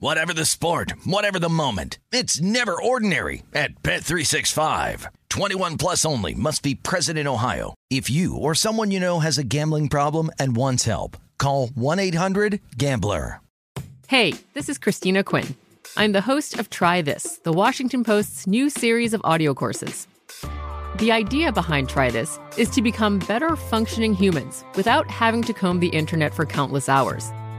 Whatever the sport, whatever the moment, it's never ordinary at Bet365. 21 plus only must be present in Ohio. If you or someone you know has a gambling problem and wants help, call 1-800-GAMBLER. Hey, this is Christina Quinn. I'm the host of Try This, the Washington Post's new series of audio courses. The idea behind Try This is to become better functioning humans without having to comb the internet for countless hours.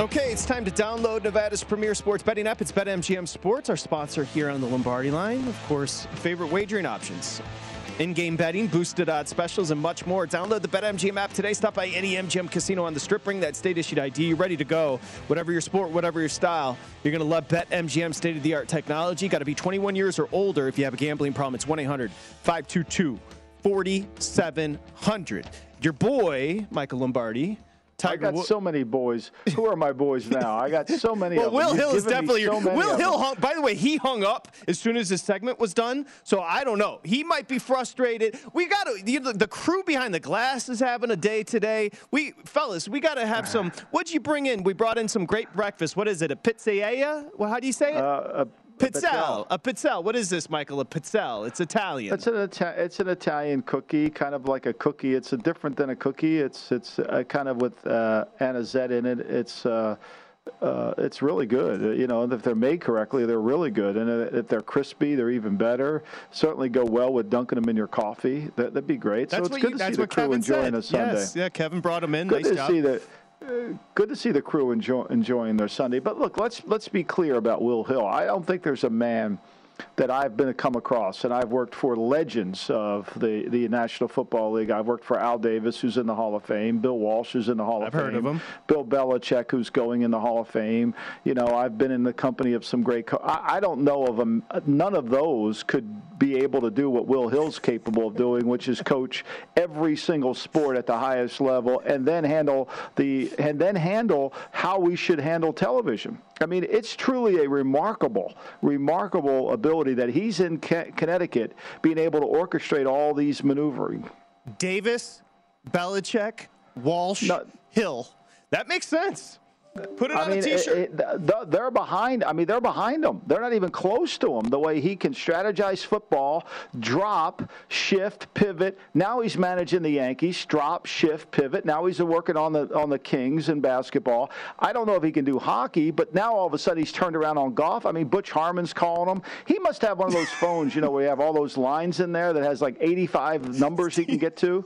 Okay, it's time to download Nevada's premier sports betting app. It's BetMGM Sports, our sponsor here on the Lombardi line. Of course, favorite wagering options. In-game betting, boosted odds specials, and much more. Download the BetMGM app today. Stop by any MGM casino on the Strip. Bring that state-issued ID. You're ready to go. Whatever your sport, whatever your style, you're going to love BetMGM state-of-the-art technology. Got to be 21 years or older if you have a gambling problem. It's 1-800-522-4700. Your boy, Michael Lombardi, Tiger I got so many boys. Who are my boys now? I got so many. well, of them. Will Hill is definitely so your. Will Hill. Hung, by the way, he hung up as soon as his segment was done. So I don't know. He might be frustrated. We got to. The, the crew behind the glass is having a day today. We fellas, we got to have some. What'd you bring in? We brought in some great breakfast. What is it? A pizzeria? Well, how do you say it? Uh, a, Pizzelle. A pizzelle. What is this, Michael? A pizzelle. It's Italian. It's an Ita- it's an Italian cookie, kind of like a cookie. It's a different than a cookie. It's it's uh, kind of with uh, anisette in it. It's uh, uh, it's really good. You know, if they're made correctly, they're really good. And uh, if they're crispy, they're even better. Certainly go well with dunking them in your coffee. That, that'd be great. that's so it's good you, to see the crew Kevin enjoying said. a Sunday. Yes. Yeah. Kevin brought them in. Good nice to job. see the. Good to see the crew enjoy, enjoying their Sunday. But look, let's let's be clear about Will Hill. I don't think there's a man that I've been come across, and I've worked for legends of the, the National Football League. I've worked for Al Davis, who's in the Hall of Fame, Bill Walsh, who's in the Hall I've of heard Fame, of him. Bill Belichick, who's going in the Hall of Fame. You know, I've been in the company of some great. Co- I, I don't know of them. None of those could be able to do what Will Hill's capable of doing, which is coach every single sport at the highest level, and then handle the and then handle how we should handle television. I mean, it's truly a remarkable, remarkable ability that he's in Connecticut, being able to orchestrate all these maneuvering. Davis, Belichick, Walsh, No. Hill. That makes sense. Put it I on mean, a T-shirt. it- it- they're behind. I mean, they're behind him. They're not even close to him. The way he can strategize football, drop, shift, pivot. Now he's managing the Yankees. Drop, shift, pivot. Now he's working on the on the Kings in basketball. I don't know if he can do hockey, but now all of a sudden he's turned around on golf. I mean, Butch Harmon's calling him. He must have one of those phones, you know, where you have all those lines in there that has like 85 numbers he can get to.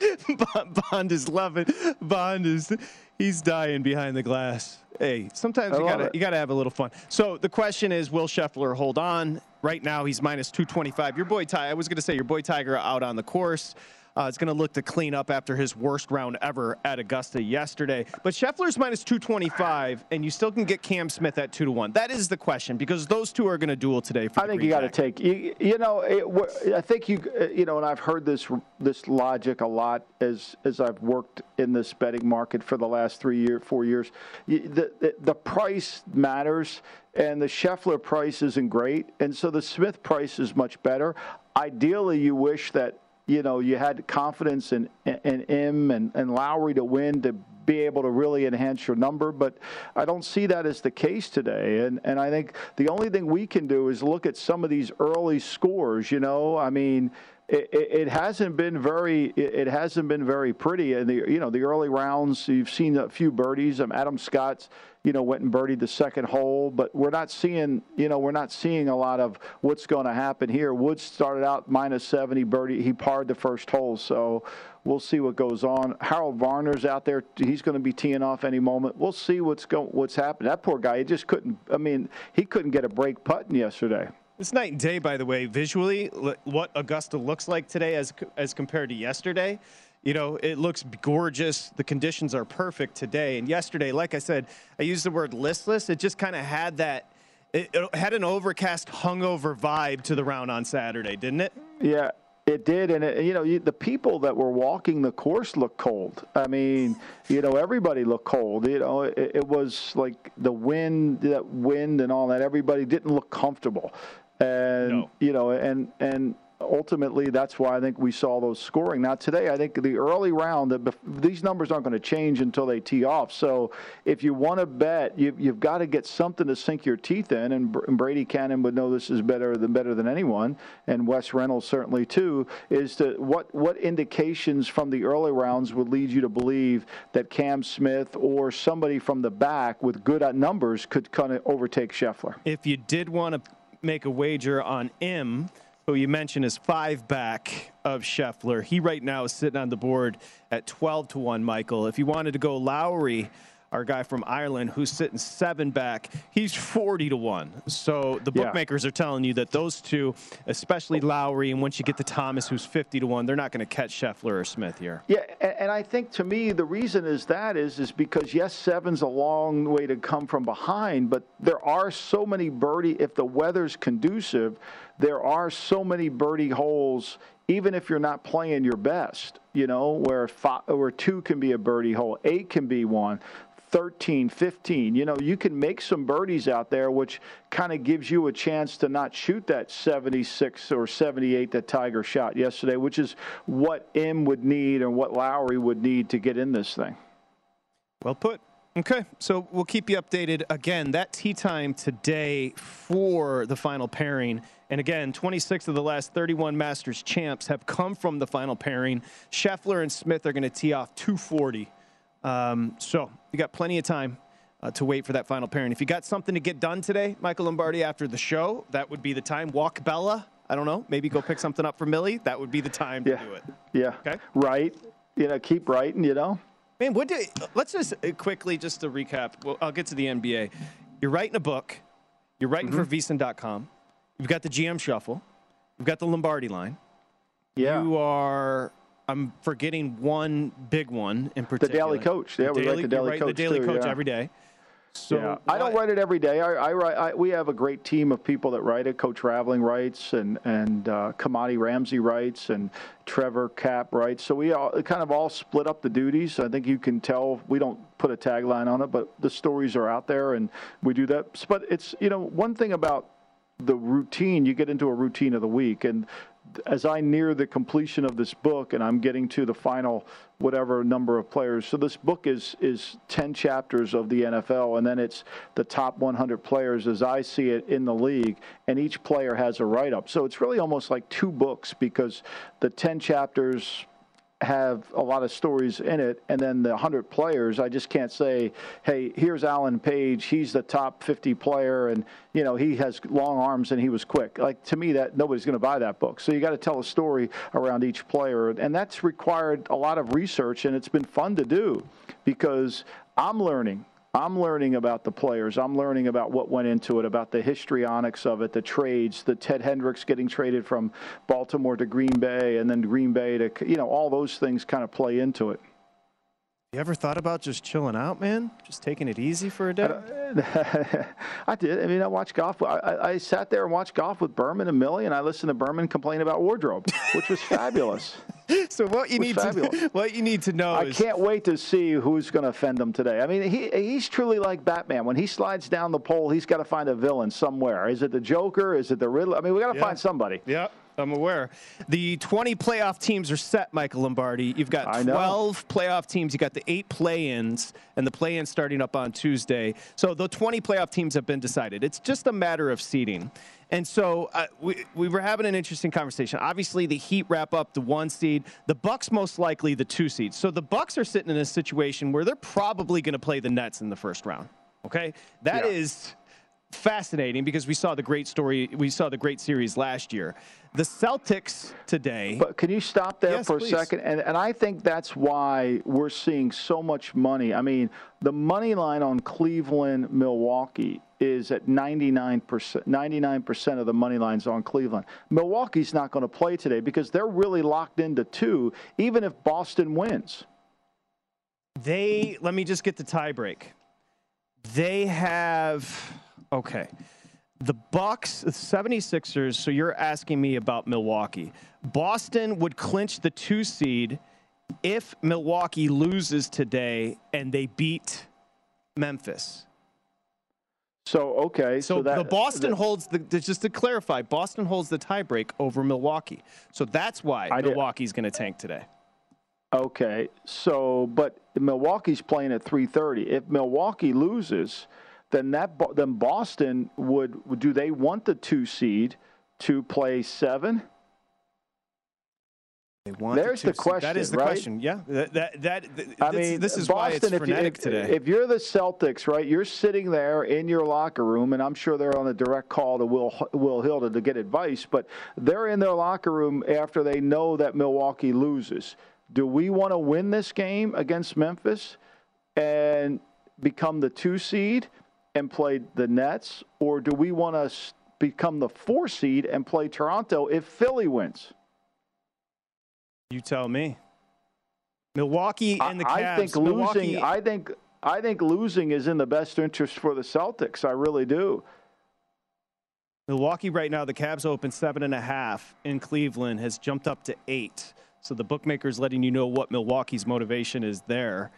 Bond is loving. Bond is he's dying behind the glass. Hey, sometimes I you gotta it. you gotta have a little fun. So the question is, will Scheffler hold on? Right now he's minus two twenty five. Your boy Ty, I was gonna say your boy Tiger out on the course. Uh, is going to look to clean up after his worst round ever at Augusta yesterday. But Scheffler's minus 225, and you still can get Cam Smith at 2 to 1. That is the question because those two are going to duel today. For I think you got to take you, you know it, I think you you know and I've heard this this logic a lot as as I've worked in this betting market for the last 3 year 4 years the, the the price matters and the Scheffler price isn't great and so the Smith price is much better ideally you wish that you know you had confidence in in Im and, and Lowry to win to be able to really enhance your number, but I don't see that as the case today. And and I think the only thing we can do is look at some of these early scores. You know, I mean, it, it, hasn't been very it, hasn't been very pretty in the you know the early rounds. You've seen a few birdies. Um, Adam Scott's you know went and birdied the second hole, but we're not seeing you know we're not seeing a lot of what's going to happen here. Woods started out minus seventy birdie. He parred the first hole, so we'll see what goes on. Harold Varner's out there. He's going to be teeing off any moment. We'll see what's going what's happening. That poor guy, he just couldn't. I mean, he couldn't get a break putting yesterday. It's night and day, by the way, visually, what Augusta looks like today as, as compared to yesterday. You know, it looks gorgeous. The conditions are perfect today. And yesterday, like I said, I used the word listless. It just kind of had that, it, it had an overcast, hungover vibe to the round on Saturday, didn't it? Yeah, it did, and it, you know, you, the people that were walking the course looked cold. I mean, you know, everybody looked cold. You know, it, it was like the wind, that wind, and all that. Everybody didn't look comfortable and no. you know, and and ultimately that's why I think we saw those scoring. Now today, I think the early round, the, these numbers aren't going to change until they tee off. So if you want to bet, you, have got to get something to sink your teeth in. And, Brady Kannon would know this is better than better than anyone, and Wes Reynolds certainly too. Is to what what indications from the early rounds would lead you to believe that Cam Smith or somebody from the back with good uh, numbers could kind of overtake Scheffler? If you did want to make a wager on Im, who you mentioned is five back of Scheffler. He right now is sitting on the board at 12 to 1, Michael. If you wanted to go Lowry, our guy from Ireland who's sitting seven back, he's 40 to 1. So the bookmakers yeah. are telling you that those two, especially Lowry, and once you get to Thomas, who's 50 to 1, they're not going to catch Scheffler or Smith here. Yeah, and I think to me, the reason is that is, is because, yes, seven's a long way to come from behind, but there are so many birdie, if the weather's conducive, there are so many birdie holes even if you're not playing your best, you know, where five, where two can be a birdie hole, eight can be one. 13, 15. You know, you can make some birdies out there, which kind of gives you a chance to not shoot that 76 or 78 that Tiger shot yesterday, which is what Im would need and what Lowry would need to get in this thing. Well put. Okay, so we'll keep you updated. Again, that tee time today for the final pairing. And again, 26 of the last 31 Masters champs have come from the final pairing. Scheffler and Smith are going to tee off 240 um, so you got plenty of time uh, to wait for that final pairing. If you got something to get done today, Michael Lombardi, after the show, that would be the time. Walk Bella. I don't know. Maybe go pick something up for Millie. That would be the time to yeah. do it. Yeah. Okay. Right. You know, keep writing. You know. Man, what do? Let's just uh, quickly just to recap. Well, I'll get to the NBA. You're writing a book. You're writing mm-hmm. for VSiN.com. You've got the GM Shuffle. You've got the Lombardi line. Yeah. You are I'm forgetting one big one in particular. The Daily Coach. Yeah, we write the Daily Coach. The Daily too, Coach yeah. every day. So yeah. I don't write it every day. I, I write. I, we have a great team of people that write it. Coach Raveling writes, and and uh, Kamani Ramsey writes, and Trevor Cap writes. So we all kind of all split up the duties. I think you can tell we don't put a tagline on it, but the stories are out there, and we do that. But it's you know one thing about the routine, you get into a routine of the week. And as I near the completion of this book and I'm getting to the final whatever number of players. So this book is is 10 chapters of the NFL and then it's the top 100 players as I see it in the league and each player has a write up. So it's really almost like two books because the 10 chapters have a lot of stories in it. And then the 100 players, I just can't say, hey, here's Alan Page. He's the top 50 player, and, you know, he has long arms and he was quick. Like, to me, that nobody's going to buy that book. So you got to tell a story around each player. And that's required a lot of research, and it's been fun to do because I'm learning I'm learning about the players. I'm learning about what went into it, about the histrionics of it, the trades, the Ted Hendricks getting traded from Baltimore to Green Bay, and then Green Bay to, you know, all those things kind of play into it. You ever thought about just chilling out, man? Just taking it easy for a day? I did. I mean, I watched golf. I, I, sat there and watched golf with Berman and Millie, and I listened to Berman complain about wardrobe, which was fabulous. so what you need fabulous. to what you need to know I is can't wait to see who's going to offend him today. I mean, he he's truly like Batman. When he slides down the pole, he's got to find a villain somewhere. Is it the Joker? Is it the Riddler? I mean, we got to yeah. find somebody. Yeah. I'm aware. The 20 playoff teams are set, Michael Lombardi. You've got 12 playoff teams. You got the eight play-ins, and the play-in starting up on Tuesday. So the 20 playoff teams have been decided. It's just a matter of seeding. And so uh, we, we were having an interesting conversation. Obviously, the Heat wrap up the one seed. The Bucks most likely the two seed. So the Bucks are sitting in a situation where they're probably going to play the Nets in the first round. Okay, that yeah. is fascinating because we saw the great story. We saw the great series last year. The Celtics today. But can you stop there yes, for please. a second? And, and I think that's why we're seeing so much money. I mean, the money line on Cleveland, Milwaukee is at 99%. 99% of the money lines on Cleveland. Milwaukee's not going to play today because they're really locked into two, even if Boston wins. They, let me just get the tiebreak. They have Okay. The Bucks, the 76ers, so you're asking me about Milwaukee. Boston would clinch the 2 seed if Milwaukee loses today and they beat Memphis. So okay, so, so that, the Boston that, holds the just to clarify, Boston holds the tiebreak over Milwaukee. So that's why I Milwaukee's going to tank today. Okay, so but Milwaukee's playing at 3:30. If Milwaukee loses, then that then Boston would do they want the two seed to play seven? They want There's the, the question. That is the right? question. Yeah, that that, that I this, mean, this is Boston, why it's frenetic if, today. If you're the Celtics, right, you're sitting there in your locker room, and I'm sure they're on a direct call to Will Will Hilda to get advice, but they're in their locker room after they know that Milwaukee loses. Do we want to win this game against Memphis and become the two seed? And play the Nets, or do we want to become the four seed and play Toronto if Philly wins? You tell me. Milwaukee and the Cavs. I think Milwaukee... losing. I think. I think losing is in the best interest for the Celtics. I really do. Milwaukee right now, the Cavs open seven and a half in Cleveland has jumped up to eight. So the bookmakers letting you know what Milwaukee's motivation is there.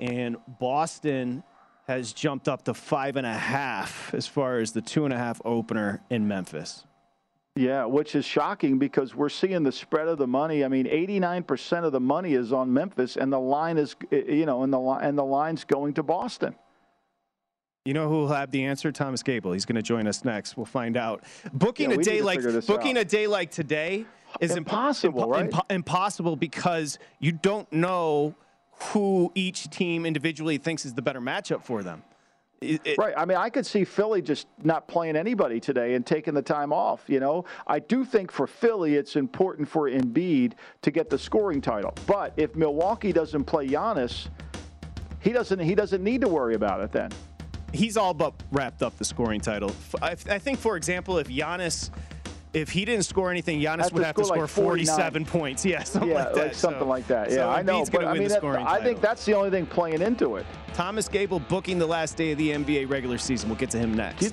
And Boston has jumped up to five and a half as far as the two and a half opener in Memphis. Yeah, which is shocking because we're seeing the spread of the money. I mean, 89% of the money is on Memphis, and the line is, eh, eh, you know, and the and the line's going to Boston. You know who will have the answer? Thomas Gable. He's going to join us next. We'll find out. Booking yeah, a day like booking out. a day like today is impossible, impo- right? Impo- impossible because you don't know who each team individually thinks is the better matchup for them. It, it, right. I mean, I could see Philly just not playing anybody today and taking the time off. You know, I do think for Philly, it's important for Embiid to get the scoring title. But if Milwaukee doesn't play Giannis, he doesn't. He doesn't need to worry about it then. He's all but wrapped up the scoring title. I, I think, for example, if Giannis if he didn't score anything, Giannis would have to score like 47 points. Yeah, something yeah, like that. Like something so, like that. Yeah, so I know. But I mean, that, I think that's the only thing playing into it. Thomas Gable booking the last day of the NBA regular season. We'll get to him next. He's,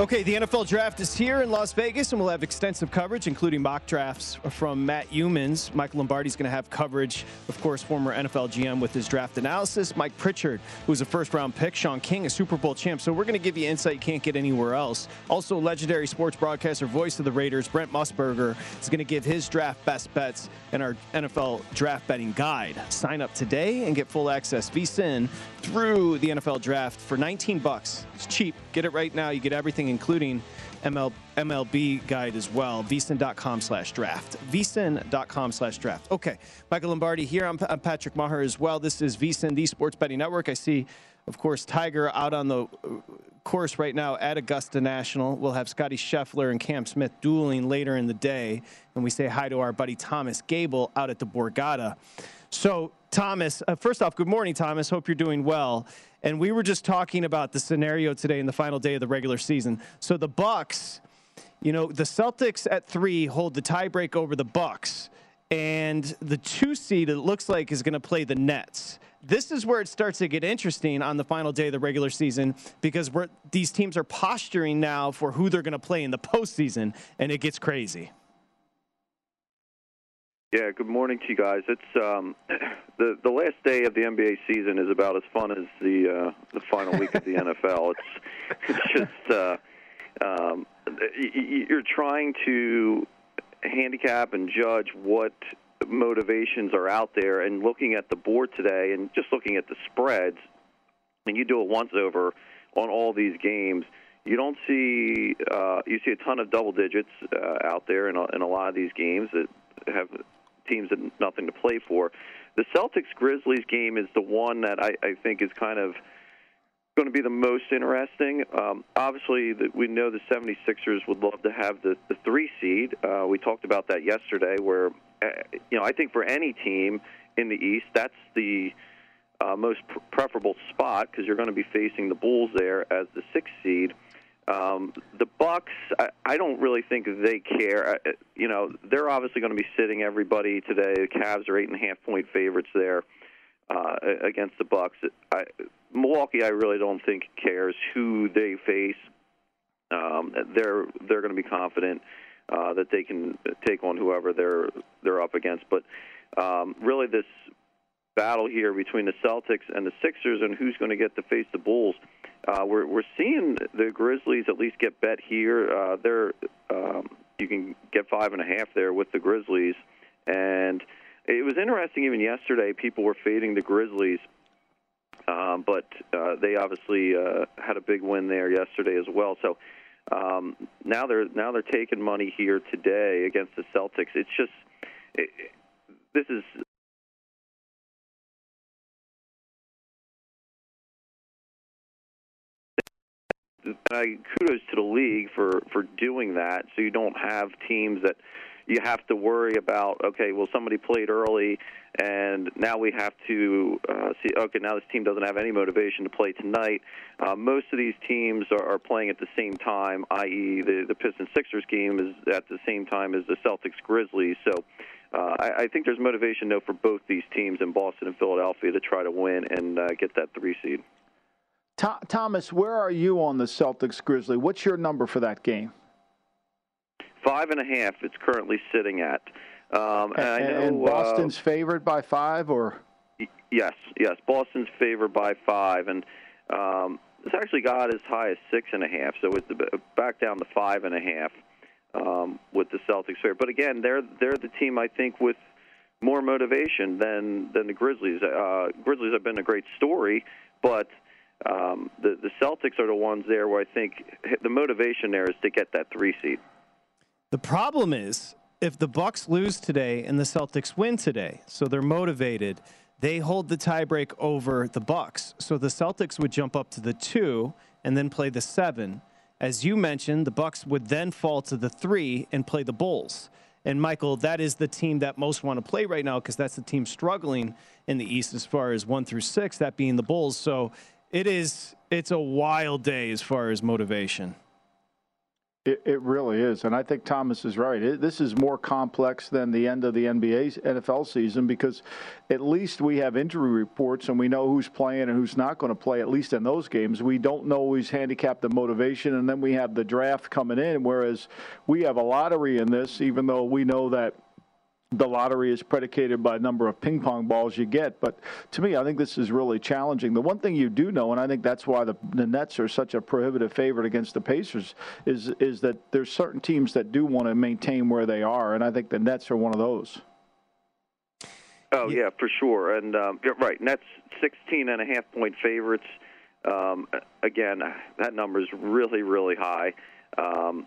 Okay, the NFL draft is here in Las Vegas, and we'll have extensive coverage, including mock drafts from Matt Youmans. Michael Lombardi is going to have coverage, of course, former NFL GM with his draft analysis. Mike Pritchard, who's a first round pick. Sean King, a Super Bowl champ. So we're going to give you insight you can't get anywhere else. Also, legendary sports broadcaster, voice of the Raiders, Brent Musburger, is going to give his draft best bets and our NFL draft betting guide. Sign up today and get full access VSIN through the NFL draft for 19 bucks. It's cheap. Get it right now. You get everything, including ML, MLB guide as well. VSIN.com slash draft. VSIN.com slash draft. Okay. Michael Lombardi here. I'm, I'm Patrick Meagher as well. This is VSIN, the Sports Betting Network. I see, of course, Tiger out on the uh, course right now at Augusta National. We'll have Scotty Scheffler and Cam Smith dueling later in the day. And we say hi to our buddy Thomas Gable out at the Borgata. So, Thomas, uh, first off, good morning, Thomas. Hope you're doing well. And we were just talking about the scenario today in the final day of the regular season. So the Bucks, you know, the Celtics at three hold the tiebreak over the Bucks, and the two seed it looks like is going to play the Nets. This is where it starts to get interesting on the final day of the regular season because these teams are posturing now for who they're going to play in the postseason, and it gets crazy. Yeah, good morning to you guys. It's um, the the last day of the NBA season is about as fun as the uh, the final week of the NFL. It's it's just uh, um, you're trying to handicap and judge what motivations are out there, and looking at the board today, and just looking at the spreads, and you do a once over on all these games. You don't see uh, you see a ton of double digits uh, out there in a, in a lot of these games that have teams that nothing to play for. The Celtics Grizzlies game is the one that I, I think is kind of going to be the most interesting. Um, obviously, the, we know the 76ers would love to have the, the three seed. Uh, we talked about that yesterday, where, uh, you know, I think for any team in the East, that's the uh, most pr- preferable spot because you're going to be facing the Bulls there as the sixth seed. Um, the Bucks, I, I don't really think they care. Uh, you know, they're obviously going to be sitting everybody today. The Cavs are eight and a half point favorites there uh, against the Bucks. I, Milwaukee, I really don't think cares who they face. Um, they're they're going to be confident uh, that they can take on whoever they're they're up against. But um, really, this battle here between the Celtics and the Sixers and who's going to get to face the Bulls. Uh, we're we're seeing the Grizzlies at least get bet here. Uh, they're um, you can get five and a half there with the Grizzlies, and it was interesting. Even yesterday, people were fading the Grizzlies, um, but uh, they obviously uh, had a big win there yesterday as well. So. Um, now they're now they're taking money here today against the Celtics. It's just it, this is I kudos to the league for for doing that, so you don't have teams that you have to worry about. Okay, well somebody played early, and now we have to uh, see. Okay, now this team doesn't have any motivation to play tonight. Uh, most of these teams are, are playing at the same time, i.e., the the Pistons Sixers game is at the same time as the Celtics Grizzlies. So. Uh, I, I think there's motivation though for both these teams in Boston and Philadelphia to try to win and uh, get that three seed. Thomas, where are you on the Celtics Grizzly? What's your number for that game? Five and a half. It's currently sitting at. Um, and, and, know, and, Boston's uh, favored by five, or yes, yes, Boston's favored by five, and um, it's actually got as high as six and a half. So it's back down to five and a half um, with the Celtics fair. But again, they're they're the team I think with more motivation than than the Grizzlies. Uh, Grizzlies have been a great story, but um, the the Celtics are the ones there where I think the motivation there is to get that three seed. The problem is if the Bucks lose today and the Celtics win today, so they're motivated, they hold the tiebreak over the Bucks. So the Celtics would jump up to the two and then play the seven. As you mentioned, the Bucks would then fall to the three and play the Bulls. And Michael, that is the team that most want to play right now because that's the team struggling in the East as far as one through six, that being the Bulls. So it is it's a wild day as far as motivation. It, it really is, and I think Thomas is right. It, this is more complex than the end of the NBA NFL season because at least we have injury reports and we know who's playing and who's not going to play. At least in those games, we don't know who's handicapped the motivation, and then we have the draft coming in. Whereas we have a lottery in this, even though we know that the lottery is predicated by a number of ping pong balls you get. But to me, I think this is really challenging. The one thing you do know, and I think that's why the, the Nets are such a prohibitive favorite against the Pacers, is is that there's certain teams that do want to maintain where they are, and I think the Nets are one of those. Oh yeah, for sure. And um, right, Nets 16 and a half point favorites. Um, again, that number is really, really high. Um,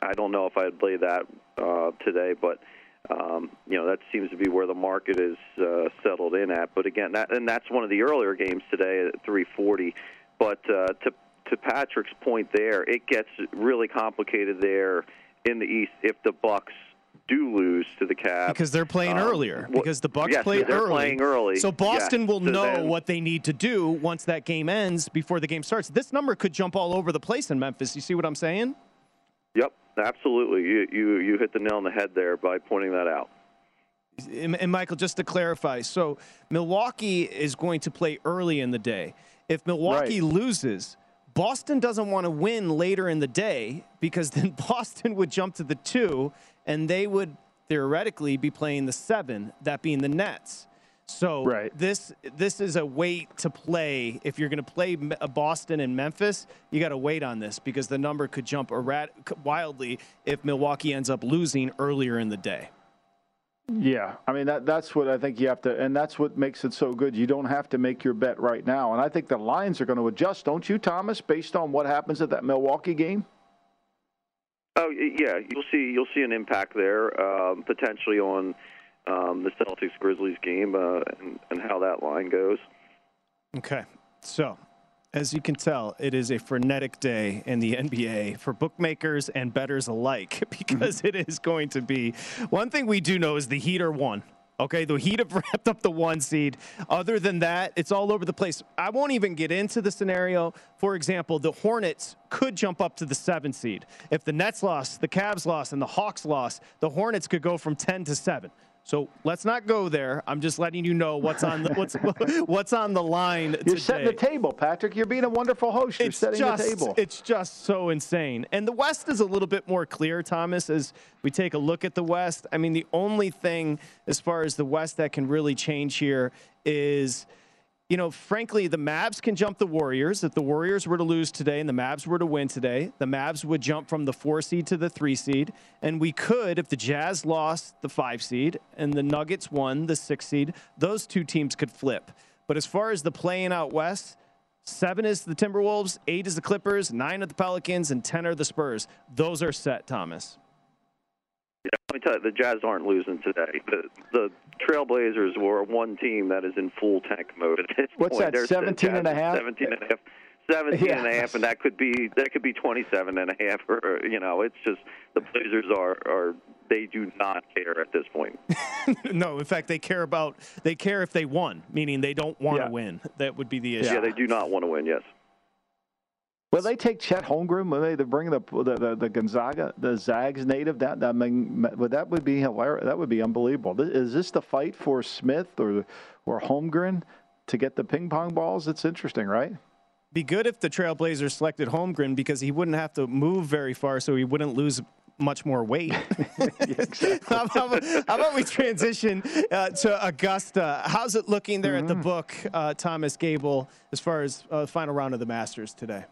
I don't know if I'd play that uh, today, but um, you know that seems to be where the market is uh, settled in at. But again, that and that's one of the earlier games today at 340. But uh, to to Patrick's point, there it gets really complicated there in the East if the Bucks do lose to the Cavs because they're playing um, earlier. Because the Bucks yes, play they're early. Playing early. So Boston yes. will so know then, what they need to do once that game ends before the game starts. This number could jump all over the place in Memphis. You see what I'm saying? Yep, absolutely. You you you hit the nail on the head there by pointing that out. And, and Michael, just to clarify, so Milwaukee is going to play early in the day. If Milwaukee Right. loses, Boston doesn't want to win later in the day because then Boston would jump to the two, and they would theoretically be playing the seven, that being the Nets. So Right. this this is a wait to play. If you're going to play uh, Boston and Memphis, you got to wait on this because the number could jump errat- wildly if Milwaukee ends up losing earlier in the day. Yeah, I mean that that's what I think you have to, and that's what makes it so good. You don't have to make your bet right now, and I think the lines are going to adjust, don't you, Thomas, based on what happens at that Milwaukee game? Oh yeah, you'll see you'll see an impact there um, potentially on um, the Celtics Grizzlies game uh, and, and how that line goes. Okay. So, as you can tell, it is a frenetic day in the NBA for bookmakers and bettors alike because it is going to be. One thing we do know is the Heat are one. Okay, the Heat have wrapped up the one seed. Other than that, it's all over the place. I won't even get into the scenario. For example, the Hornets could jump up to the seven seed. If the Nets lost, the Cavs lost, and the Hawks lost, the Hornets could go from 10 to 7. So let's not go there. I'm just letting you know what's on the what's what's on the line You're today. setting the table, Patrick. You're being a wonderful host. You're it's setting just, the table. It's just so insane. And the West is a little bit more clear, Thomas, as we take a look at the West. I mean, the only thing as far as the West that can really change here is, you know, frankly, the Mavs can jump the Warriors. If the Warriors were to lose today and the Mavs were to win today, the Mavs would jump from the four seed to the three seed. And we could, if the Jazz lost the five seed and the Nuggets won the six seed, those two teams could flip. But as far as the playing out West, Seven is the Timberwolves, eight is the Clippers, nine are the Pelicans, and ten are the Spurs. Those are set, Thomas. Yeah, let me tell you, the Jazz aren't losing today. The, the Trailblazers were one team that is in full tank mode at this What's point. that, They're 17 and a half? 17 and a half. 17 Yeah. and a half, and that could be that could be 27 and a half, or you know, it's just the Blazers are are they do not care at this point. no, in fact, they care about they care if they won, meaning they don't want to Yeah. win. That would be the issue. Yeah. they do not want to win. Yes. Will they take Chet Holmgren? Will they, they bring the, the the the Gonzaga, the Zags native? That that mean, would that would be hilarious. That would be unbelievable. Is this the fight for Smith or or Holmgren to get the ping pong balls? It's interesting, right? Be good if the Trailblazers selected Holmgren because he wouldn't have to move very far, so he wouldn't lose much more weight. how, about, how about we transition uh, to Augusta? How's it looking there at the book, uh, Thomas Gable, as far as uh, final round of the Masters today?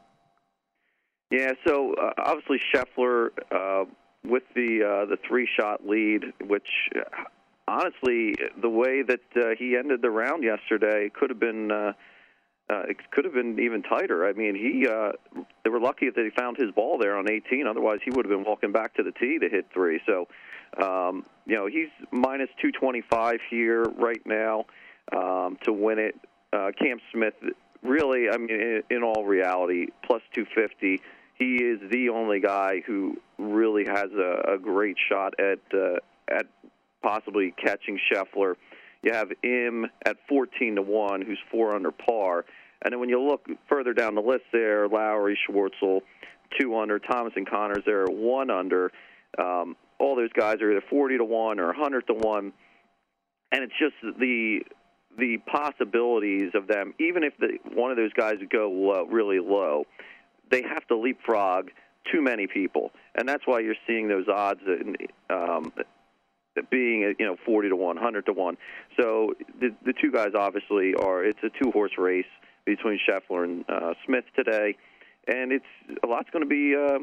Yeah, so uh, obviously Scheffler uh, with the uh, the three shot lead, which uh, honestly the way that uh, he ended the round yesterday could have been uh, it could have been even tighter. I mean, he they were lucky that he found his ball there on 18. Otherwise, he would have been walking back to the tee to hit three. So Um, you know, he's minus 225 here right now um, to win it. Cam Smith, really, I mean, in all reality, plus 250. He is the only guy who really has a, a great shot at uh, at possibly catching Scheffler. You have him at 14 to one, who's four under par. And then when you look further down the list there, Lowry, Schwartzel, two under, Thomas and Conners there are one under. Um, all those guys are either 40 to one or 100 to one, and it's just the the possibilities of them. Even if the, one of those guys would go low, really low, they have to leapfrog too many people, and that's why you're seeing those odds. Um, being you know 40 to 1, 100 to 1. So the the two guys obviously are it's a two horse race between Scheffler and uh, Smith today, and it's a lot's going to be. Uh,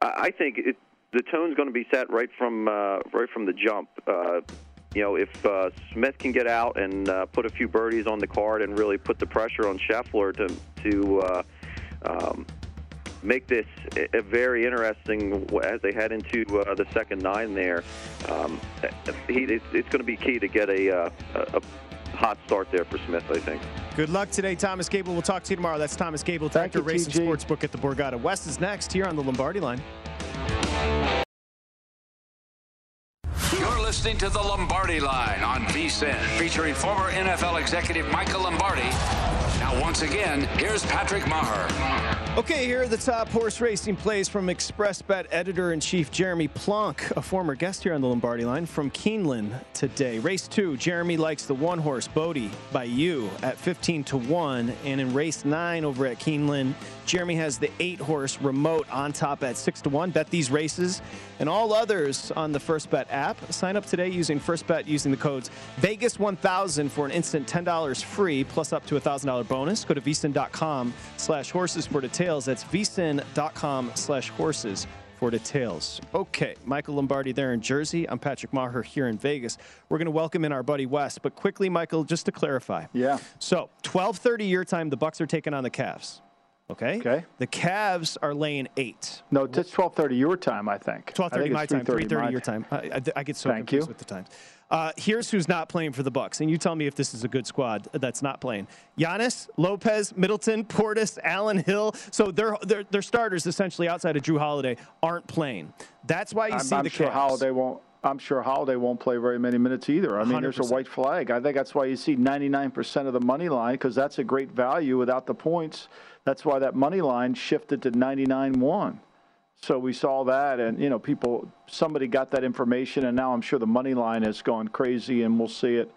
I think it, the tone's going to be set right from uh, right from the jump. Uh, you know, if uh, Smith can get out and uh, put a few birdies on the card and really put the pressure on Scheffler to to uh, um, make this a very interesting as they head into uh, the second nine. There, um, he, it's, it's going to be key to get a, uh, a, a hot start there for Smith. I think. Good luck today, Thomas Gable. We'll talk to you tomorrow. That's Thomas Gable, Thank Director of Racing TG. Sportsbook at the Borgata. West is next here on the Lombardi line. You're listening to the Lombardi Line on VSIN, featuring former NFL executive Michael Lombardi. Now, once again, here's Patrick Meagher. Okay, here are the top horse racing plays from ExpressBet editor in chief Jeremy Plonk, a former guest here on the Lombardi line from Keeneland today. Race two, Jeremy likes the one horse Bodie by you at 15 to 1. And in race nine over at Keeneland, Jeremy has the eight horse remote on top at 6 to 1. Bet these races and all others on the First Bet app. Sign up today using First Bet using the codes Vegas1000 for an instant $10 free plus up to a $1,000 bonus. Go to vsin.com slash horses for details. That's vsin.com slash horses for details. Okay, Michael Lombardi there in Jersey. I'm Patrick Meagher here in Vegas. We're going to welcome in our buddy Wes, but quickly, Michael, just to clarify. Yeah. So, 12:30 your time, the Bucks are taking on the Cavs. Okay. Okay. The Cavs are laying eight. No, it's 12:30 your time, I think. 12:30 my time, 3:30 3:30 your time. I, I, I get so Thank confused you. with the times. Uh, here's who's not playing for the Bucks, and you tell me if this is a good squad that's not playing. Giannis, Lopez, Middleton, Portis, Allen Hill. So their their their starters essentially outside of Jrue Holiday aren't playing. That's why you I'm, see I'm the sure Cavs. Holiday won't. I'm sure Holiday won't play very many minutes either. I mean, there's a white flag. I think that's why you see 99% of the money line because that's a great value without the points. That's why that money line shifted to 99-1. So we saw that, and you know, people, somebody got that information, and now I'm sure the money line has gone crazy, and we'll see it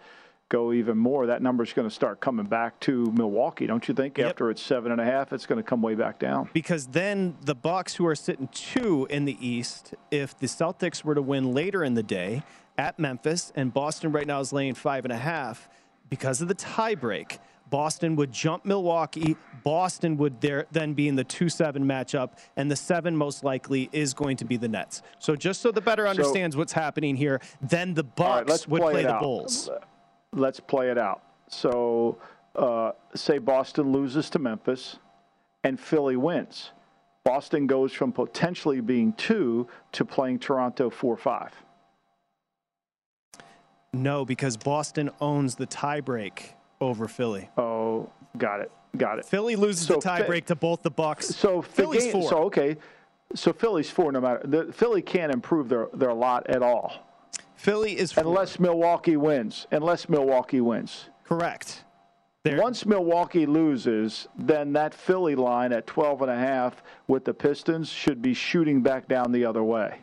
go even more. That number's going to start coming back to Milwaukee, don't you think? Yep. After it's seven and a half, it's going to come way back down. because then the Bucks, who are sitting two in the East, if the Celtics were to win later in the day at Memphis, and Boston right now is laying five and a half, because of the tiebreak, Boston would jump Milwaukee. Boston would there then be in the two-seven matchup, and the seven most likely is going to be the Nets. So just so the better understands what's happening here, then the Bucks right, would play the. Bulls. Let's play it out. So, uh, say Boston loses to Memphis and Philly wins. Boston goes from potentially being two to playing Toronto 4 5. No, because Boston owns the tiebreak over Philly. Oh, got it. Got it. Philly loses So the Fi- tiebreak to both the Bucks. So, Philly's game- four. So, okay. So, Philly's four no matter. The, Philly can't improve their, their lot at all Philly is unless Milwaukee wins. Unless Milwaukee wins. correct. They're- Once Milwaukee loses, then that Philly line at 12 and a half with the Pistons should be shooting back down the other way.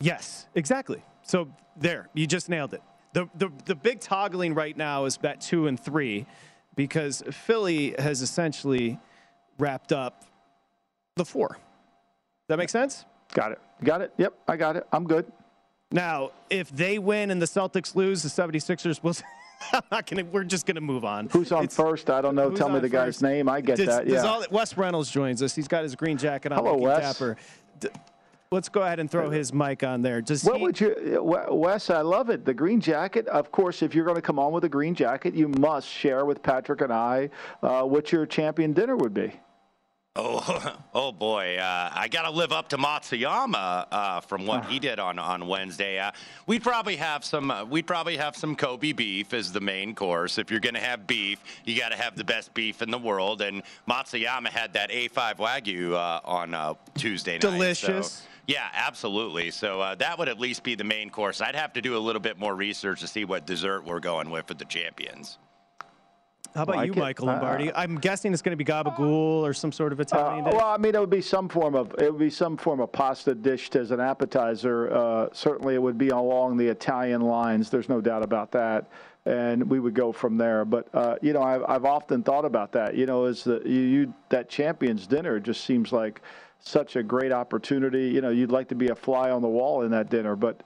yes, exactly. So there, you just nailed it. The, the the big toggling right now is bet two and three, because Philly has essentially wrapped up the four. That make sense? Got it. Got it. Yep, I got it. I'm good. Now, if they win and the Celtics lose, the 76ers will. I'm not gonna. We're just gonna move on. Who's on It's- first? I don't know. Tell me the guy's name. I get Does- that. Yeah. all- Wes Reynolds joins us. He's got his green jacket on. Hello, Wes. D- let's go ahead and throw his mic on there. Does what he, would you, Wes? I love it. The green jacket. Of course, if you're going to come on with a green jacket, you must share with Patrick and I uh, what your champion dinner would be. Oh, oh boy! Uh, I got to live up to Matsuyama uh, from what he did on on Wednesday. Uh, we'd probably have some. Uh, we'd probably have some Kobe beef as the main course. If you're going to have beef, you got to have the best beef in the world. And Matsuyama had that A5 Wagyu uh, on uh, Tuesday night. Delicious. So, yeah, absolutely. So uh, that would at least be the main course. I'd have to do a little bit more research to see what dessert we're going with for the champions. How about Like you. Michael Lombardi? Uh, I'm guessing it's going to be gabagool or some sort of Italian Uh, dish. well, I mean, it would be some form of it would be some form of pasta dished as an appetizer. Uh, certainly, it would be along the Italian lines. There's no doubt about that, and we would go from there. But uh, you know, I've, I've often thought about that. You know, as the you, you that champions dinner just seems like such a great opportunity. You know, you'd like to be a fly on the wall in that dinner, but.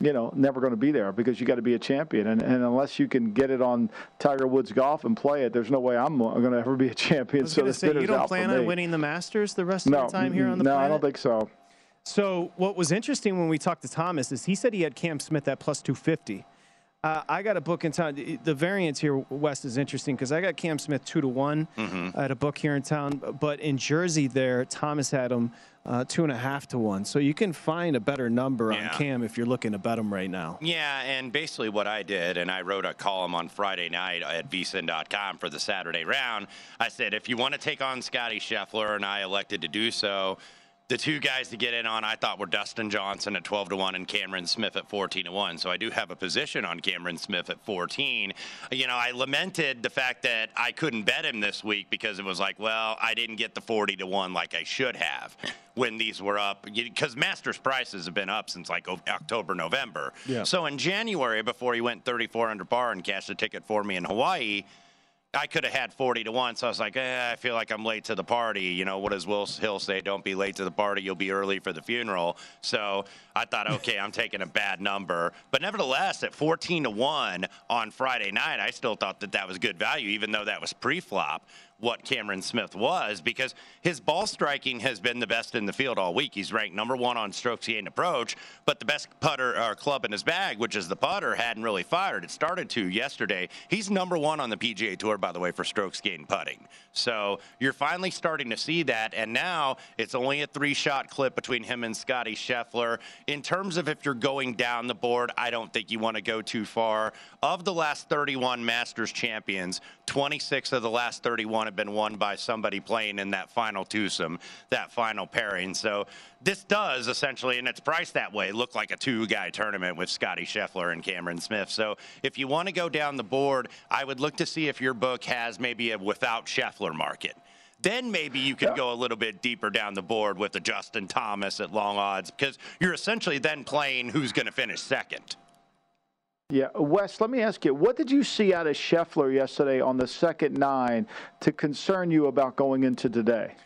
You know, never going to be there because you got to be a champion, and, and unless you can get it on Tiger Woods golf and play it, there's no way I'm going to ever be a champion. so this say, you don't plan on winning the Masters the rest of the time here on the no, planet? I don't think so. So what was interesting when we talked to Thomas is he said he had Cam Smith at plus 250. Uh, I got a book in town. The- variance here, Wes, is interesting because I got Cam Smith two to one. Mm-hmm. I had a book here in town, but in Jersey, there Thomas had him uh, two and a half to one. So you can find a better number on Cam if you're looking to bet him right now. Yeah, and basically what I did, and I wrote a column on Friday night at vsin.com for the Saturday round. I said, if you want to take on Scotty Scheffler, and I elected to do so, the two guys to get in on I thought were Dustin Johnson at 12 to 1 and Cameron Smith at 14 to 1. So I do have a position on Cameron Smith at 14. You know, I lamented the fact that I couldn't bet him this week because it was like, well, I didn't get the 40 to 1 like I should have when these were up because Masters prices have been up since like October, November. Yeah. So in January, before he went 34 under par and cashed a ticket for me in Hawaii, I could have had 40 to 1. So I was like, eh, I feel like I'm late to the party. You know, what does Will Hill say? Don't be late to the party. You'll be early for the funeral. So I thought, okay, I'm taking a bad number. But nevertheless, at 14 to 1 on Friday night, I still thought that that was good value, even though that was pre flop what Cameron Smith was because his ball striking has been the best in the field all week. He's ranked number one on strokes gained approach, but the best putter or club in his bag, which is the putter, hadn't really fired. It started to yesterday. He's number one on the PGA Tour, by the way, for strokes gained putting. So you're finally starting to see that, and now it's only a three-shot clip between him and Scotty Scheffler. In terms of if you're going down the board, I don't think you want to go too far. Of the last 31 Masters champions, 26 of the last 31 have been won by somebody playing in that final twosome, that final pairing. So this does essentially, and it's priced that way, look like a two-guy tournament with Scotty Scheffler and Cameron Smith. So if you want to go down the board, I would look to see if your book has maybe a without Scheffler market. Then maybe you could go a little bit deeper down the board with a Justin Thomas at long odds because you're essentially then playing who's going to finish second. Yeah, Wes, let me ask you, what did you see out of Scheffler yesterday on the second nine to concern you about going into today?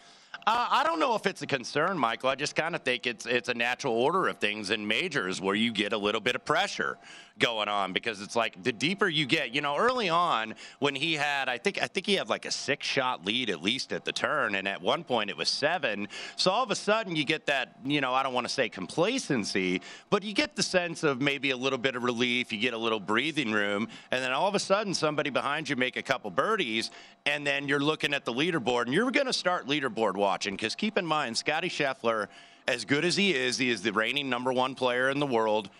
Uh, I don't know if it's a concern, Michael. I just kind of think it's it's a natural order of things in majors where you get a little bit of pressure going on because it's like the deeper you get, you know, early on when he had, I think I think he had like a six shot lead at least at the turn, and at one point it was seven. So all of a sudden you get that, you know, I don't want to say complacency, but you get the sense of maybe a little bit of relief. You get a little breathing room, and then all of a sudden somebody behind you make a couple birdies, and then you're looking at the leaderboard, and you're going to start leaderboard watching because keep in mind, Scotty Scheffler, as good as he is, he is the reigning number one player in the world.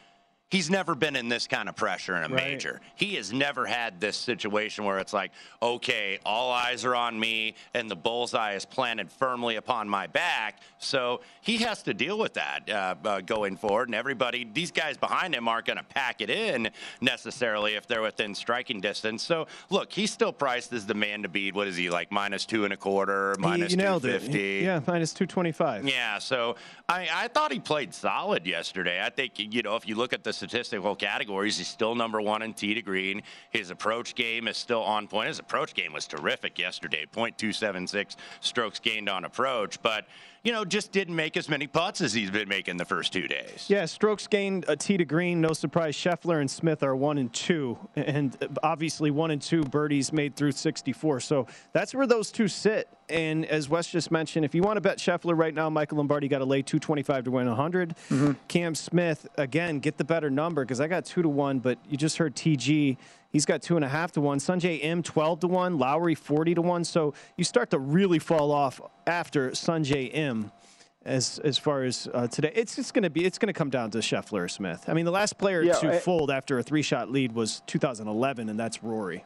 He's never been in this kind of pressure in a Right. major. He has never had this situation where it's like, okay, all eyes are on me and the bullseye is planted firmly upon my back. So he has to deal with that uh, uh, going forward. And everybody, these guys behind him aren't going to pack it in necessarily if they're within striking distance. So look, he's still priced as the man to beat. What is he like? Minus two and a quarter, minus it. 250. Yeah, minus 225. Yeah, so I, I thought he played solid yesterday. I think, you know, if you look at the statistical categories, he's still number one in tee to green. His approach game is still on point. His approach game was terrific yesterday, .276 strokes gained on approach, but, you know, just didn't make as many putts as he's been making the first two days. Yeah, strokes gained a tee to green. No surprise. Scheffler and Smith are one and two, and obviously one and two birdies made through 64. So that's where those two sit. And as Wes just mentioned, if you want to bet Scheffler right now, Michael Lombardi got to lay 225 to win 100. Mm-hmm. Cam Smith again, get the better number because I got two to one. But you just heard TG He's got two and a half to one. Sungjae Im, 12 to one. Lowry, 40 to one. So you start to really fall off after Sungjae Im as as far as uh, today. It's just going to be it's going to come down to Scheffler or Smith. I mean, the last player Yeah, to I- fold after a three shot lead was 2011, and that's Rory.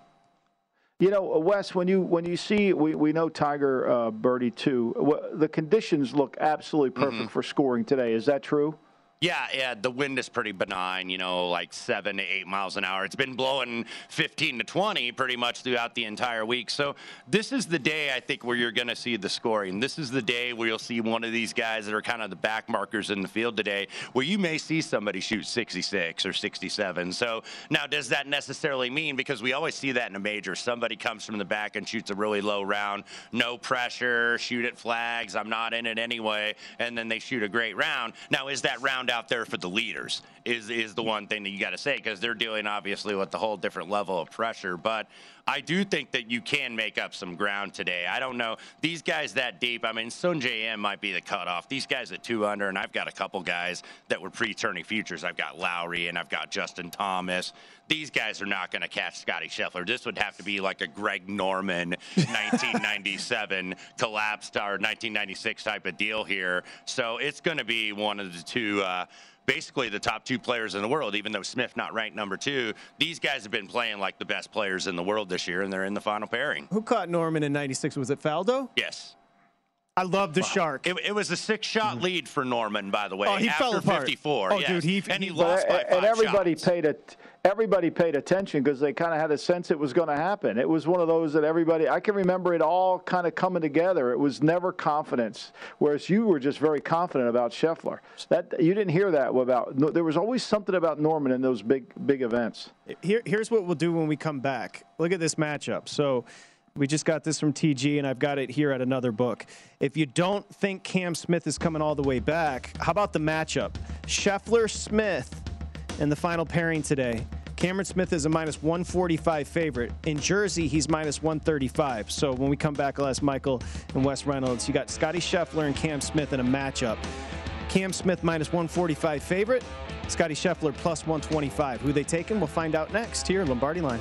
You know, Wes, when you when you see we, we know Tiger uh, birdie too. wha- The conditions look absolutely perfect for scoring today. Is that true? Yeah, yeah, the wind is pretty benign, you know, like seven to eight miles an hour. It's been blowing 15 to 20 pretty much throughout the entire week. So this is the day I think where you're going to see the scoring. This is the day where you'll see one of these guys that are kind of the back markers in the field today, where you may see somebody shoot 66 or 67. So now, does that necessarily mean because we always see that in a major? Somebody comes from the back and shoots a really low round, no pressure, shoot at flags. I'm not in it anyway, and then they shoot a great round. Now, is that round out there for the leaders? Is is the one thing that you got to say because they're dealing obviously with a whole different level of pressure. But I do think that you can make up some ground today. I don't know these guys that deep. I mean, Sungjae Im might be the cutoff. These guys at two under, and I've got a couple guys that were pre-turning futures. I've got Lowry and I've got Justin Thomas. These guys are not going to catch Scotty Scheffler. This would have to be like a Greg Norman 1997 collapsed or 1996 type of deal here. So it's going to be one of the two. Uh, basically the top two players in the world, even though Smith not ranked number two. These guys have been playing like the best players in the world this year, and they're in the final pairing. Who caught Norman in '96? Was it Faldo? Yes. I love the shark. It, it was a six-shot lead for Norman, by the way. Oh, he after fell apart. 54. Oh, yes. dude, he- and he he- lost by and, five and everybody shots. paid it. Everybody paid attention because they kind of had a sense it was going to happen. It was one of those that everybody. I can remember it all kind of coming together. It was never confidence, whereas you were just very confident about Scheffler. That you didn't hear that about. no, There was always something about Norman in those big big events. Here, here's what we'll do when we come back. Look at this matchup. So we just got this from TG, and I've got it here at another book. If you don't think Cam Smith is coming all the way back, how about the matchup? Scheffler Smith in the final pairing today. Cameron Smith is a minus 145 favorite. In Jersey, he's minus 135. So when we come back, I'll ask Michael and Wes Reynolds. You got Scotty Scheffler and Cam Smith in a matchup. Cam Smith minus 145 favorite. Scotty Scheffler plus 125. Who they taking? We'll find out next here, Lombardi Line.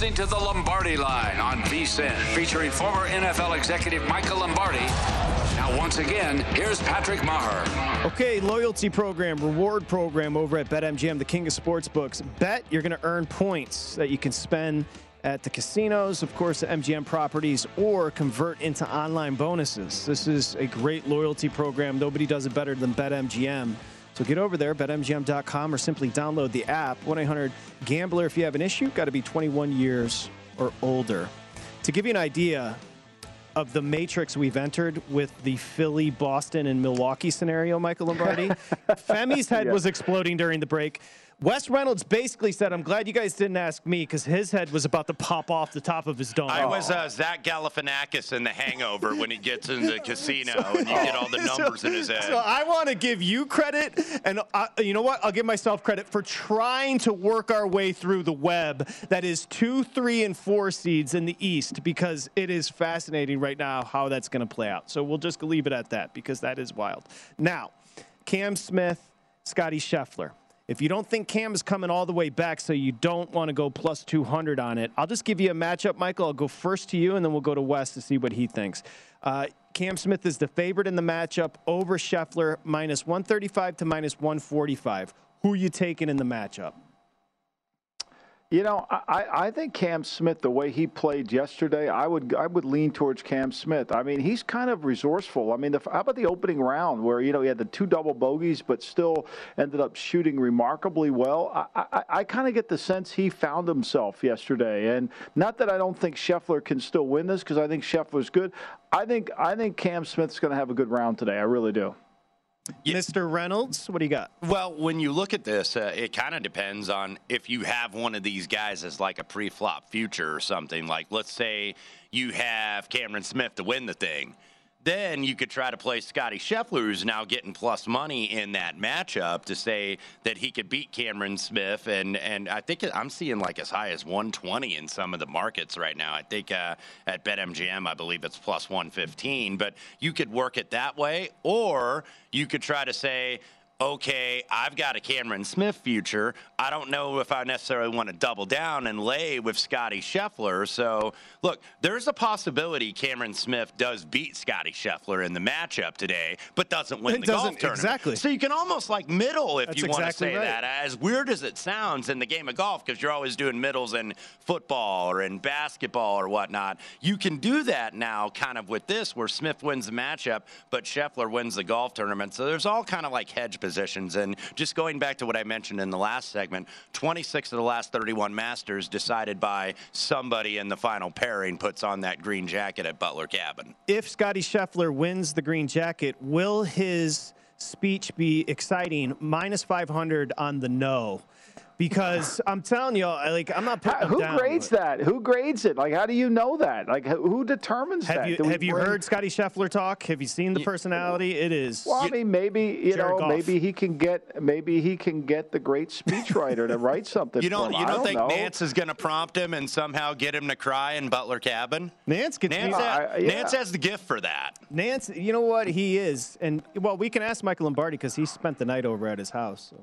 Listening to the Lombardi Line on VSIN, featuring former NFL executive Michael Lombardi. Now, once again, here's Patrick Meagher. Okay, loyalty program, reward program over at BetMGM, the king of sports books. Bet you're going to earn points that you can spend at the casinos, of course, the MGM properties, or convert into online bonuses. This is a great loyalty program. Nobody does it better than BetMGM. So get over there, betmgm.com, or simply download the app. 1 800 Gambler if you have an issue. Got to be 21 years or older. To give you an idea, of the matrix we've entered with the Philly, Boston, and Milwaukee scenario, Michael Lombardi. Femi's head Yeah. was exploding during the break. Wes Reynolds basically said, "I'm glad you guys didn't ask me because his head was about to pop off the top of his dome." I was uh, Zach Galifianakis in The Hangover when he gets in the casino and you get all the numbers so, in his head. So I want to give you credit, and uh, you know what? I'll give myself credit for trying to work our way through the web that is two, three, and four seeds in the East because it is fascinating right now how that's going to play out. So we'll just leave it at that because that is wild. Now, Cam Smith, Scotty Scheffler. If you don't think Cam is coming all the way back, so you don't want to go plus 200 on it, I'll just give you a matchup, Michael. I'll go first to you, and then we'll go to Wes to see what he thinks. Uh, Cam Smith is the favorite in the matchup over Scheffler, minus 135 to minus 145. Who are you taking in the matchup? You know, I, I think Cam Smith, the way he played yesterday, I would I would lean towards Cam Smith. I mean, he's kind of resourceful. I mean, the, how about the opening round where you know he had the two double bogeys, but still ended up shooting remarkably well. I, I, I kind of get the sense he found himself yesterday, and not that I don't think Scheffler can still win this because I think Scheffler's good. I think I think Cam Smith's going to have a good round today. I really do. Yeah. Mr. Reynolds, what do you got? Well, when you look at this, uh, it kind of depends on if you have one of these guys as like a pre-flop future or something. Like, let's say you have Cameron Smith to win the thing. Then you could try to play Scotty Scheffler, who's now getting plus money in that matchup, to say that he could beat Cameron Smith, and and I think I'm seeing like as high as 120 in some of the markets right now. I think uh, at BetMGM, I believe it's plus 115. But you could work it that way, or you could try to say okay, I've got a Cameron Smith future. I don't know if I necessarily want to double down and lay with Scotty Scheffler. So, look, there's a possibility Cameron Smith does beat Scotty Scheffler in the matchup today, but doesn't win It the doesn't- golf tournament. exactly. So you can almost like middle if That's you want to say right. that. As weird as it sounds in the game of golf, because you're always doing middles in football or in basketball or whatnot, you can do that now kind of with this where Smith wins the matchup, but Scheffler wins the golf tournament. So there's all kind of like hedge positions. And just going back to what I mentioned in the last segment, 26 of the last 31 Masters decided by somebody in the final pairing puts on that green jacket at Butler Cabin. If Scotty Scheffler wins the green jacket, will his speech be exciting? Minus 500 on the no. Because I'm telling you, I- like I'm not putting How- who down, grades but- that? Who grades it? Like, how do you know that? Like, who who determines Have that? you have you bring- heard Scotty Scheffler talk? Have you seen the personality? It is. Well, I mean, maybe you Jared know, Goff. maybe he can get, maybe he can get the great speechwriter to write something. You for don't, him. you don't, don't think know. Nance is going to prompt him and somehow get him to cry in Butler Cabin? Nance gets Nance, me- ha- I- yeah. Nance has the gift for that. Nance, you know what he is, and well, we can ask Michael Lombardi because he spent the night over at his house. So.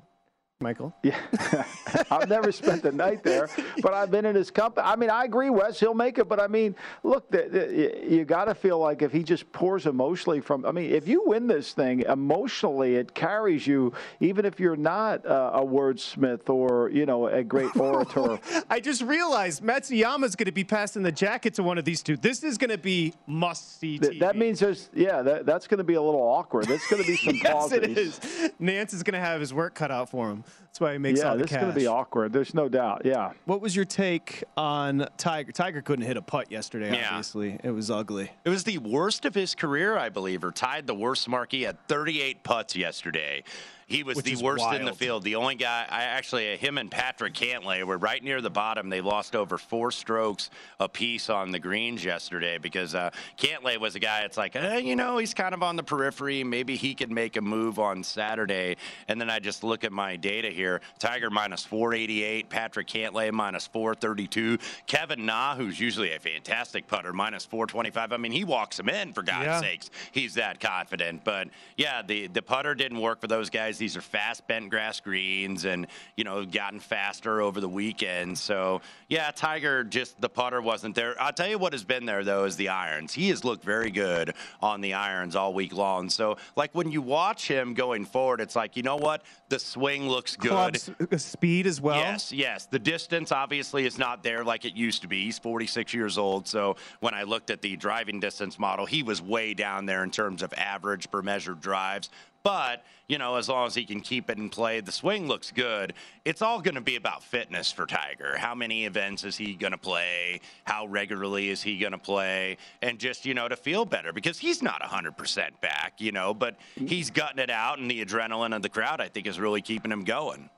Michael, Yeah, I've never spent the night there, but I've been in his company. I mean, I agree, Wes. He'll make it, but I mean, look, the, the, you got to feel like if he just pours emotionally from. I mean, if you win this thing emotionally, it carries you, even if you're not uh, a wordsmith or you know a great orator. I just realized Matsuyama's going to be passing the jacket to one of these two. This is going to be must see Th- TV. that means there's, yeah, that, that's going to be a little awkward. That's going to be some yes, pauses. it is. Nance is going to have his work cut out for him. That's why he makes Yeah, all the this is going to be awkward. There's no doubt. Yeah. What was your take on Tiger? Tiger couldn't hit a putt yesterday. Yeah. Obviously, it was ugly. It was the worst of his career, I believe, or tied the worst mark. He had 38 putts yesterday. He was the worst in the field. The only guy, I actually, him and Patrick Cantlay were right near the bottom. They lost over four strokes apiece on the greens yesterday because uh, Cantlay was a guy. It's like, eh, you know, he's kind of on the periphery. Maybe he could make a move on Saturday. And then I just look at my data here: Tiger minus 488, Patrick Cantlay minus 432, Kevin Na, who's usually a fantastic putter, minus 425. I mean, he walks him in for God's Yeah. sakes. He's that confident. But yeah, the the putter didn't work for those guys. These are fast bent grass greens, and you know, gotten faster over the weekend. So yeah, Tiger just the putter wasn't there. I'll tell you what has been there though is the irons. He has looked very good on the irons all week long. So like when you watch him going forward, it's like you know what, the swing looks good. Club s- uh, speed as well. Yes, yes. The distance obviously is not there like it used to be. He's 46 years old. So when I looked at the driving distance model, he was way down there in terms of average per measured drives. But, you know, as long as he can keep it in play, the swing looks good. It's all going to be about fitness for Tiger. How many events is he going to play? How regularly is he going to play? And just, you know, to feel better because he's not 100% back, you know, but he's gutting it out, and the adrenaline of the crowd, I think, is really keeping him going.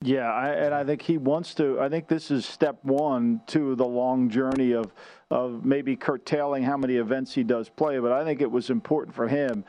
Yeah, I, and I think he wants to. I think this is step one to the long journey of of maybe curtailing how many events he does play. But I think it was important for him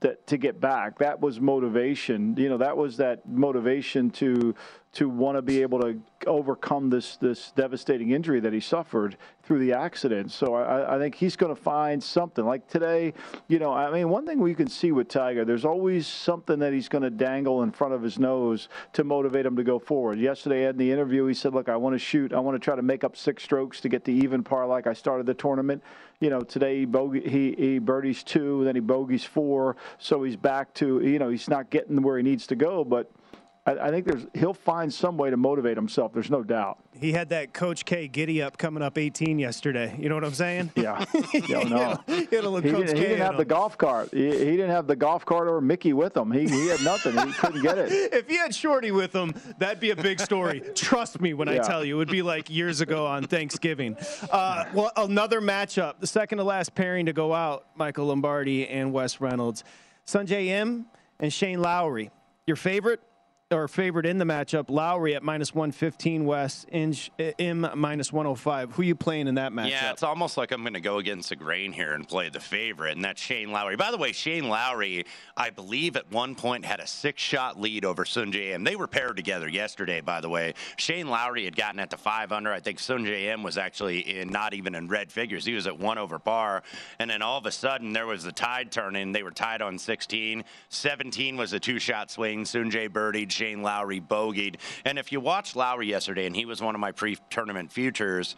that to get back. That was motivation. You know, that was that motivation to to want to be able to overcome this this devastating injury that he suffered through the accident. So I, I think he's going to find something. Like today, you know, I mean, one thing we can see with Tiger, there's always something that he's going to dangle in front of his nose to motivate him to go forward. Yesterday in the interview, he said, "Look, I want to shoot. I want to try to make up six strokes to get the even par like I started the tournament." You know, today he, bogey, he, he birdies two, then he bogeys four, so he's back to you know he's not getting where he needs to go, but I, I think there's he'll find some way to motivate himself. There's no doubt. He had that Coach K giddy up coming up 18 yesterday. You know what I'm saying? Yeah. yeah no. he, had a little he Coach didn't, he didn't have him. the golf cart. He, he didn't have the golf cart or Mickey with him. He, he had nothing. He couldn't get it. If he had Shorty with him, that'd be a big story. Trust me when I tell you, it would be like years ago on Thanksgiving. Uh, well, another matchup, the second to last pairing to go out, Michael Lombardi and Wes Reynolds. Sungjae Im and Shane Lowry. Your favorite or favorite in the matchup, Lowry at minus 115, Wes, in Im minus 105. Who you playing in that matchup? Yeah, it's almost like I'm going to go against the grain here and play the favorite, and that's Shane Lowry. By the way, Shane Lowry, I believe at one point had a six-shot lead over Sungjae Im. They were paired together yesterday, by the way. Shane Lowry had gotten at the five under. I think Sungjae Im was actually in not even in red figures. He was at one over par, and then all of a sudden there was the tide turning. They were tied on 16. 17 was a two-shot swing. Sungjae birdied. Shane Lowry bogeyed. And if you watched Lowry yesterday, and he was one of my pre-tournament futures.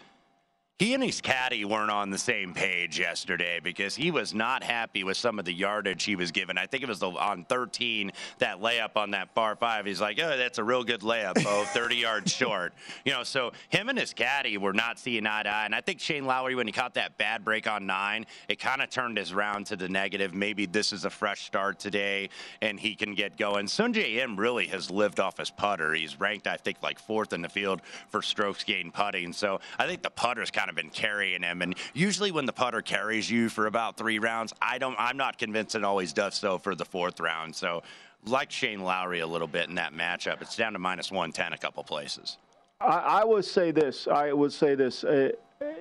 He and his caddy weren't on the same page yesterday because he was not happy with some of the yardage he was given. I think it was the, on 13 that layup on that par five. He's like, "Oh, that's a real good layup, Bo, 30 yards short." You know, so him and his caddy were not seeing eye to eye. And I think Shane Lowry, when he caught that bad break on nine, it kind of turned his round to the negative. Maybe this is a fresh start today, and he can get going. Sungjae Im really has lived off his putter. He's ranked, I think, like fourth in the field for strokes gained putting. So I think the putter's kind of been carrying him. And usually when the putter carries you for about three rounds, I don't I'm not convinced it always does so for the fourth round. So like Shane Lowry a little bit in that matchup. It's down to minus one ten a couple places. I, I would say this. I would say this. Uh,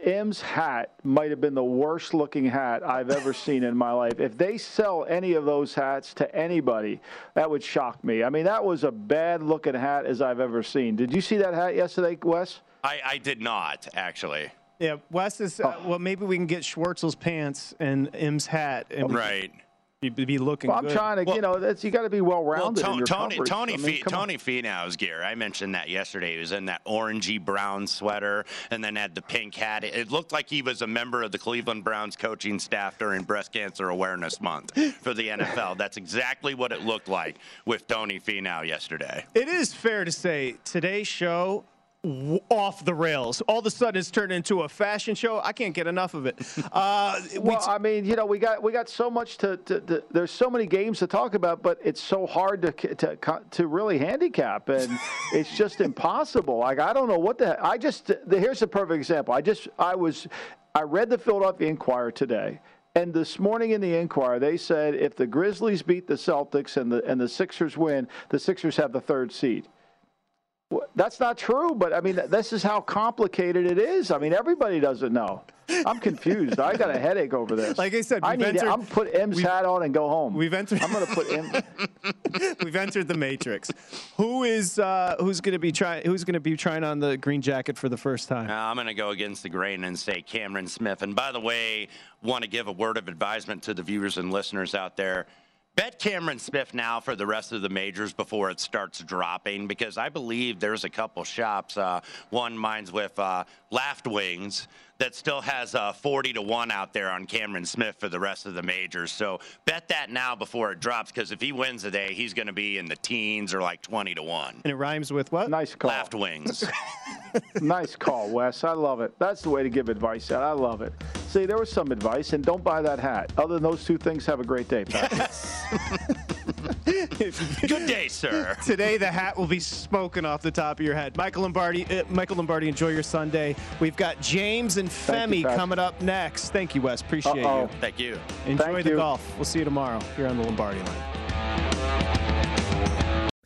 Im's hat might have been the worst looking hat I've ever seen in my life. If they sell any of those hats to anybody, that would shock me. I mean, that was a bad looking hat as I've ever seen. Did you see that hat yesterday, Wes? I, I did not actually. Yeah, Wes is. Uh, well, maybe we can get Schwartzel's pants and Im's hat, and Right. could be, be looking. Well, I'm good. trying to, you know, that's you got to be well Well, rounded in Tony your Tony coverage. Tony, I mean, Fe- come on. Tony Finau's gear. I mentioned that yesterday. He was in that orangey brown sweater and then had the pink hat. It, it looked like he was a member of the Cleveland Browns coaching staff during Breast Cancer Awareness Month for the NFL. That's exactly what it looked like with Tony Finau yesterday. It is fair to say today's show w- off the rails. All of a sudden, it's turned into a fashion show. I can't get enough of it. Uh, we Well, I mean, you know, we got we got so much to, to, to there's so many games to talk about, but it's so hard to to to really handicap, and it's just impossible. Like I don't know what the I just the, here's a perfect example. I just I was I read the Philadelphia Inquirer today. And this morning in the Inquirer, they said if the Grizzlies beat the Celtics and the and the Sixers win, the Sixers have the third seed. Well, That's not true, but I mean, this is how complicated it is. I mean, everybody doesn't know. I'm confused. I got a headache over this. Like I said, I need. entered- to, I'm put Im's hat on and go home. we've entered. I'm going to put M. We've entered the matrix. Who is uh, who's going to be trying? Who's going to be trying on the green jacket for the first time? Now, I'm going to go against the grain and say Cameron Smith. And by the way, want to give a word of advisement to the viewers and listeners out there. Bet Cameron Smith now for the rest of the majors before it starts dropping because I believe there's a couple shops. Uh, one mine's with uh, Laughed Wings that still has uh, 40 to 1 out there on Cameron Smith for the rest of the majors. So bet that now before it drops because if he wins today, he's going to be in the teens or like 20 to 1. And it rhymes with what? Nice call. Laughed Wings. nice call, Wes. I love it. That's the way to give advice out. I love it. See, there was some advice, and don't buy that hat. Other than those two things, have a great day, Patrick. Good day, sir. Today, the hat will be smoking off the top of your head. Michael Lombardi, uh, Michael Lombardi, enjoy your Sunday. We've got James and Thank you, Femi coming up next. Thank you, Wes. Appreciate Uh-oh. you. Thank you. Enjoy Thank the you. golf. We'll see you tomorrow here on the Lombardi line.